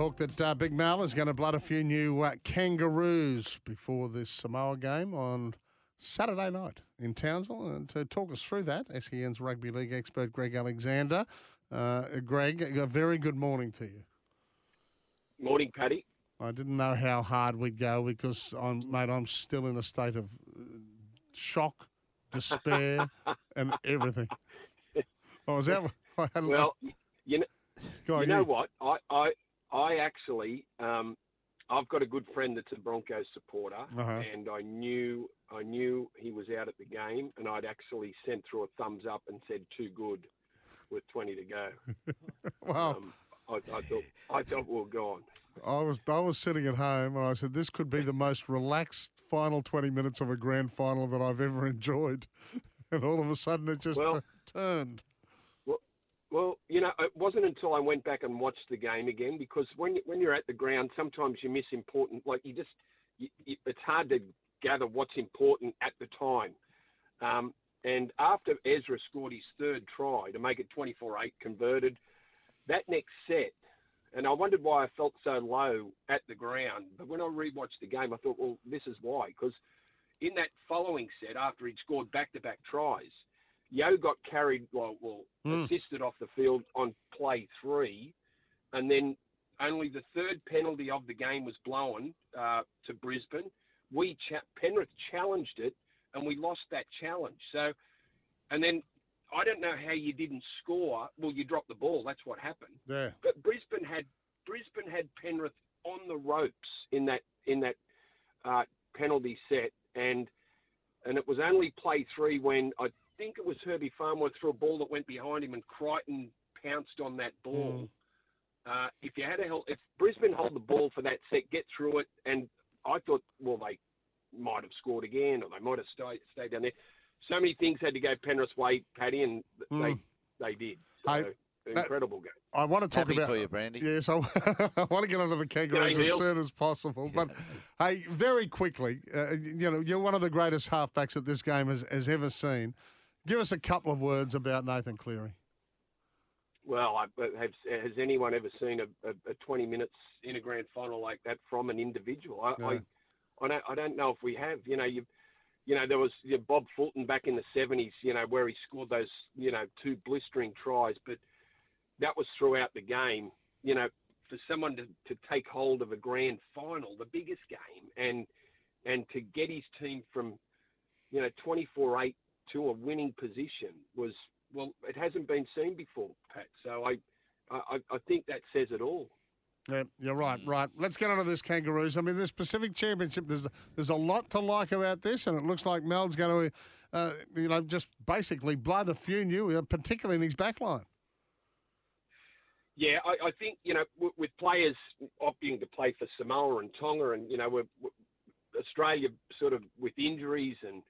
Talk that uh, Big Mal is going to blood a few new uh, kangaroos before this Samoa game on Saturday night in Townsville. And to talk us through that, SEN's rugby league expert Greg Alexander. Uh, Greg, a very good morning to you. Morning, Paddy. I didn't know how hard we'd go because, I'm, mate, I'm still in a state of uh, shock, despair, and everything. I was out. I had well, you know, you know what? I, I, I actually, um, I've got a good friend that's a Broncos supporter, Uh-huh. and I knew, I knew he was out at the game, and I'd actually sent through a thumbs up and said too good, with 20 to go. Wow. Um, I, I thought, I thought we were gone. I was I was sitting at home and I said this could be the most relaxed final twenty minutes of a grand final that I've ever enjoyed, and all of a sudden it just Well- t- turned. Well, you know, it wasn't until I went back and watched the game again because when when you're at the ground, sometimes you miss important. Like you just, you, you, it's hard to gather what's important at the time. Um, and after Ezra scored his third try to make it 24-8 converted, that next set, and I wondered why I felt so low at the ground. But when I rewatched the game, I thought, well, this is why. Because in that following set, after he'd scored back-to-back tries, Yo got carried, well, well Hmm. assisted off the field on play three, and then only the third penalty of the game was blown uh, to Brisbane. We cha- Penrith challenged it, and we lost that challenge. So, and then I don't know how you didn't score. Well, you dropped the ball. That's what happened. Yeah. But Brisbane had Brisbane had Penrith on the ropes in that in that uh, penalty set, and and it was only play three when I think it was Herbie Farnworth threw a ball that went behind him, and Crichton pounced on that ball. Uh, if you had a hel- if Brisbane hold the ball for that set, get through it, and I thought, well, they might have scored again, or they might have stayed stayed down there. So many things had to go Penrith's way, Paddy, and th- Mm. they they did. So, Hey, that- incredible game. I want to talk Happy about for you, Brandy. Yes, I, I want to get onto the kangaroos as soon as possible. But hey, very quickly, uh, you know, you're one of the greatest halfbacks that this game has, has ever seen. Give us a couple of words about Nathan Cleary. Well, I, have, has anyone ever seen a, a, a 20 minutes in a grand final like that from an individual? I, Yeah. I, I don't, I don't know if we have. You know, you, you know, there was you know, Bob Fulton back in the 70s. You know, where he scored those, you know, two blistering tries, but that was throughout the game. You know, for someone to, to take hold of a grand final, the biggest game, and and to get his team from, you know, 24-8 to a winning position was well, it hasn't been seen before, Pat. So I, I, I think that says it all. Yeah, you're right, right. Let's get onto this kangaroos. I mean, this Pacific Championship, there's there's a lot to like about this, and it looks like Mal's going to, uh, you know, just basically blood a few new, uh, particularly in his back line. Yeah, I, I think you know with, with players opting to play for Samoa and Tonga, and you know we're, we Australia sort of with injuries and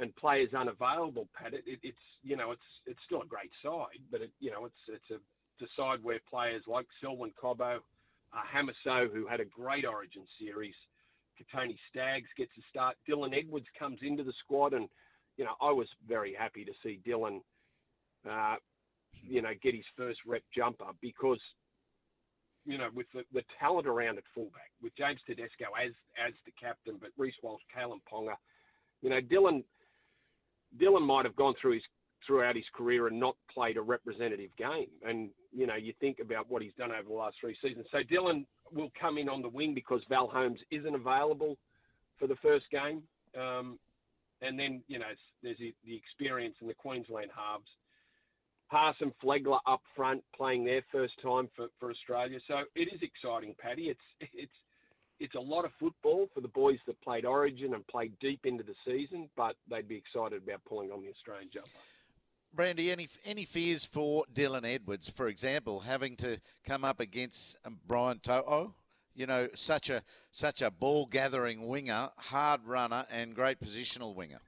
and players unavailable. Pat, it, it, it's you know it's it's still a great side, but it, you know it's it's a, it's a side where players like Selwyn Cobbo, uh, Hamiso, who had a great Origin series, Kotoni Staggs gets a start. Dylan Edwards comes into the squad, and you know I was very happy to see Dylan. Uh, you know, get his first rep jumper because, you know, with the, the talent around at fullback, with James Tedesco as as the captain, but Reece Walsh, Kalyn Ponga, you know, Dylan Dylan might have gone through his throughout his career and not played a representative game. And, you know, you think about what he's done over the last three seasons. So Dylan will come in on the wing because Val Holmes isn't available for the first game. Um, and then, you know, there's the, experience in the Queensland halves. Haas and Flegler up front playing their first time for, for Australia. So it is exciting, Paddy. It's it's it's a lot of football for the boys that played Origin and played deep into the season, but they'd be excited about pulling on the Australian jumper. Brandy, any any fears for Dylan Edwards, for example, having to come up against um, Brian To'o? You know, such a such a ball gathering winger, hard runner, and great positional winger.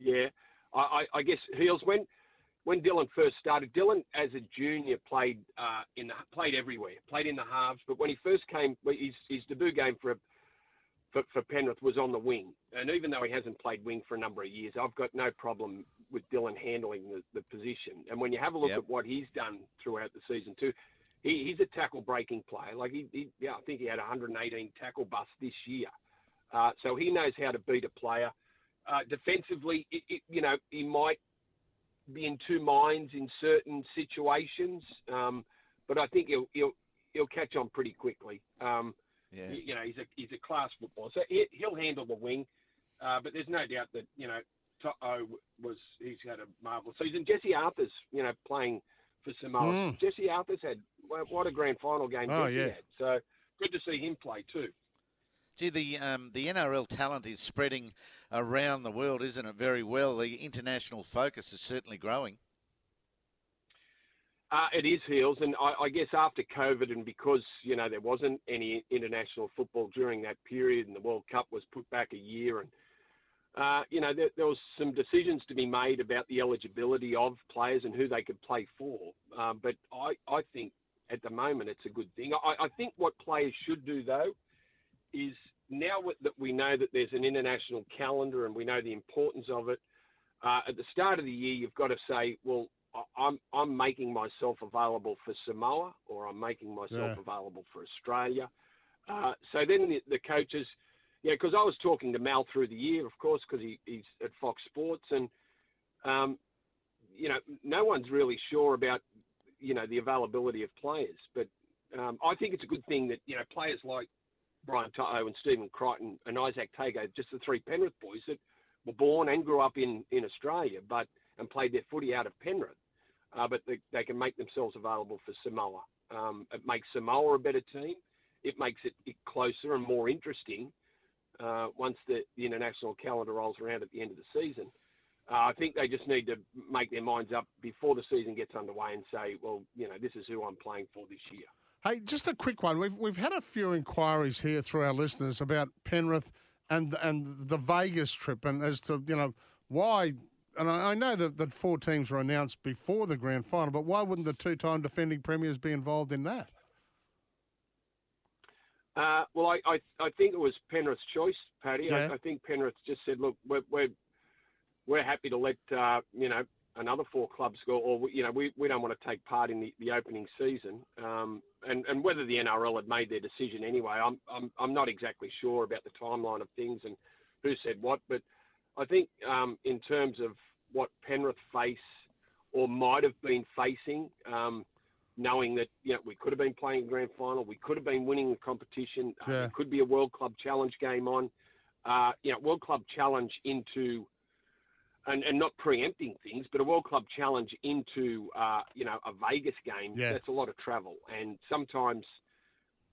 Yeah, I, I, I guess Heals when when Dylan first started, Dylan as a junior played uh, in the, played everywhere, played in the halves. But when he first came, his his debut game for, for for Penrith was on the wing, and even though he hasn't played wing for a number of years, I've got no problem with Dylan handling the, the position. And when you have a look Yep. at what he's done throughout the season too, he, he's a tackle breaking player. Like he, he, yeah, I think he had 118 tackle busts this year. Uh, so he knows how to beat a player. Uh, defensively, it, it, you know, he might be in two minds in certain situations, um, but I think he'll, he'll he'll catch on pretty quickly. Um, Yeah. you, know, he's a he's a class footballer, so he, he'll handle the wing. Uh, but there's no doubt that you know To'o was he's had a marvelous season. Jesse Arthur's you know playing for Samoa. Mm. Jesse Arthur's had what what a grand final game Oh, Jesse yeah. had. So good to see him play too. Gee, the um, the NRL talent is spreading around the world, isn't it? Very well. The international focus is certainly growing. Uh, it is Heals, and I, I guess after COVID, and because you know there wasn't any international football during that period, and the World Cup was put back a year, and uh, you know there, there was some decisions to be made about the eligibility of players and who they could play for. Um, but I, I think at the moment it's a good thing. I, I think what players should do though is now that we know that there's an international calendar and we know the importance of it. Uh, at the start of the year, you've got to say, well, I'm I'm making myself available for Samoa, or I'm making myself Yeah. available for Australia. Uh, so then the, the coaches, yeah, because I was talking to Mal through the year, of course, because he, he's at Fox Sports, and um, you know, no one's really sure about you know the availability of players, but um, I think it's a good thing that you know players like Brian To'o and Stephen Crichton and Izack Tago, just the three Penrith boys that were born and grew up in, in Australia, but and played their footy out of Penrith, uh, but they, they can make themselves available for Samoa. Um, it makes Samoa a better team. It makes it, it closer and more interesting uh, once the, the international calendar rolls around at the end of the season. Uh, I think they just need to make their minds up before the season gets underway and say, well, you know, this is who I'm playing for this year. Hey, just a quick one. We've we've had a few inquiries here through our listeners about Penrith and and the Vegas trip, and as to you know why. And I, I know that, that four teams were announced before the grand final, but why wouldn't the two-time defending premiers be involved in that? Uh, well, I, I I think it was Penrith's choice, Paddy. Yeah. I, I think Penrith just said, look, we're we're, we're happy to let uh, you know another four clubs go, or we- you know we, we don't want to take part in the, the opening season. Um, and and whether the NRL had made their decision anyway, I'm I'm I'm not exactly sure about the timeline of things and who said what, but I think um, in terms of what Penrith face or might have been facing. Um, knowing that you know we could have been playing a grand final, we could have been winning the competition. Uh, Yeah. There could be a World Club Challenge game on. Uh, you know, World Club Challenge into and, and not preempting things, but a World Club Challenge into uh, you know a Vegas game. Yeah. That's a lot of travel, and sometimes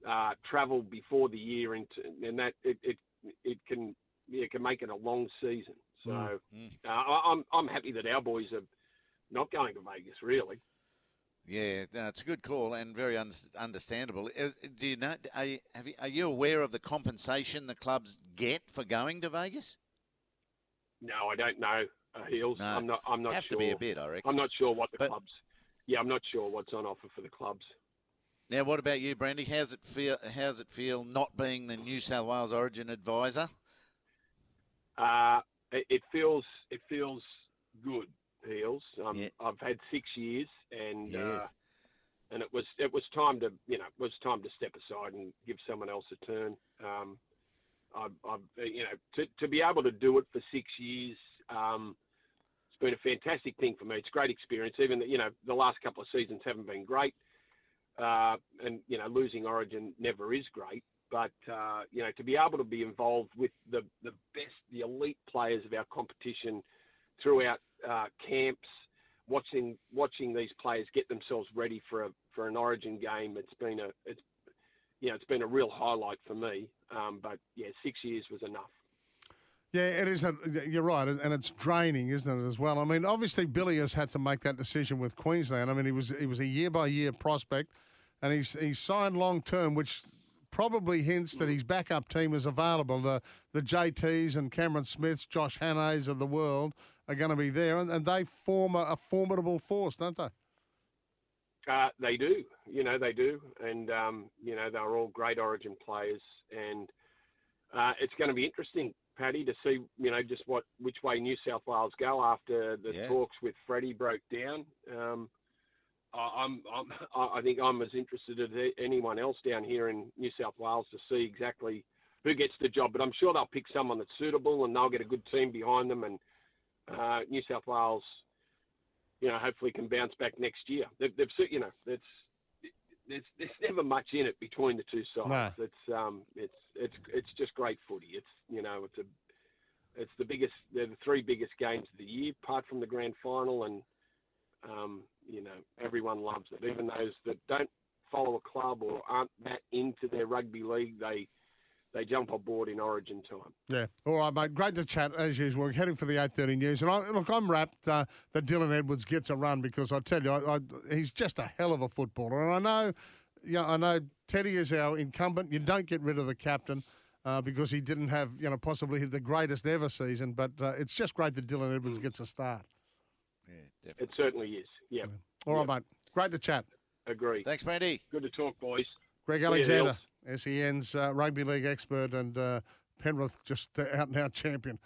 uh, travel before the year into and that it it, it can yeah, it can make it a long season. So Mm. Uh, I, I'm I'm happy that our boys are not going to Vegas. Really. Yeah, no, it's a good call and very un- understandable. Uh, Do you know? Are you, have you, are you aware of the compensation the clubs get for going to Vegas? No, I don't know. Uh, Heals. No. I'm not. I'm not have sure. to be a bit, I reckon. I'm not sure what the But- clubs. Yeah, I'm not sure what's on offer for the clubs. Now, what about you, Brandy? How's it feel? How's it feel not being the New South Wales Origin advisor? Uh, it, it feels. It feels good. Heels. Um, Yeah. I've had six years, and uh, and it was it was time to you know it was time to step aside and give someone else a turn. Um, I've, I've you know to to be able to do it for six years. Um, been a fantastic thing for me. It's a great experience. Even you know the last couple of seasons haven't been great, uh, and you know losing Origin never is great. But uh, you know to be able to be involved with the the best, the elite players of our competition throughout uh, camps, watching watching these players get themselves ready for a for an Origin game, it's been a it's you know it's been a real highlight for me. Um, but yeah, six years was enough. Yeah, it is. A, you're right, and it's draining, isn't it, as well? I mean, obviously Billy has had to make that decision with Queensland. I mean, he was he was a year by year prospect, and he's he's signed long term, which probably hints that his backup team is available. The the JTs and Cameron Smiths, Josh Hannays of the world are going to be there, and, and they form a, a formidable force, don't they? Uh, they do, you know, they do, and um, you know they're all great Origin players, and uh, it's going to be interesting, Paddy, to see you know just what which way New South Wales go after the Yeah. talks with Freddie broke down. Um, I- I'm, I'm, I think I'm as interested as anyone else down here in New South Wales to see exactly who gets the job. But I'm sure they'll pick someone that's suitable, and they'll get a good team behind them. And uh, New South Wales, you know, hopefully can bounce back next year. They've, they've you know, that's there's there's never much in it between the two sides. No. It's um, it's it's it's just great footy. It's you know, it's a it's the biggest. They're the three biggest games of the year, apart from the grand final, and um, you know everyone loves it. Even those that don't follow a club or aren't that into their rugby league, they they jump aboard in Origin time. Yeah. All right, mate. Great to chat as usual. We're heading for the eight thirty news, and I, look, I'm wrapped uh, that Dylan Edwards gets a run because I tell you, I, I, he's just a hell of a footballer, and I know, you know, I know Teddy is our incumbent. You don't get rid of the captain. Uh, because he didn't have, you know, possibly the greatest ever season, but uh, it's just great that Dylan Edwards gets a start. Yeah, definitely. It certainly is. Yeah, All right, Yep. mate. Great to chat. agree. Thanks, Brandy. Good to talk, boys. Greg Alexander, Hills. SEN's uh, rugby league expert and uh, Penrith just uh, out and out champion.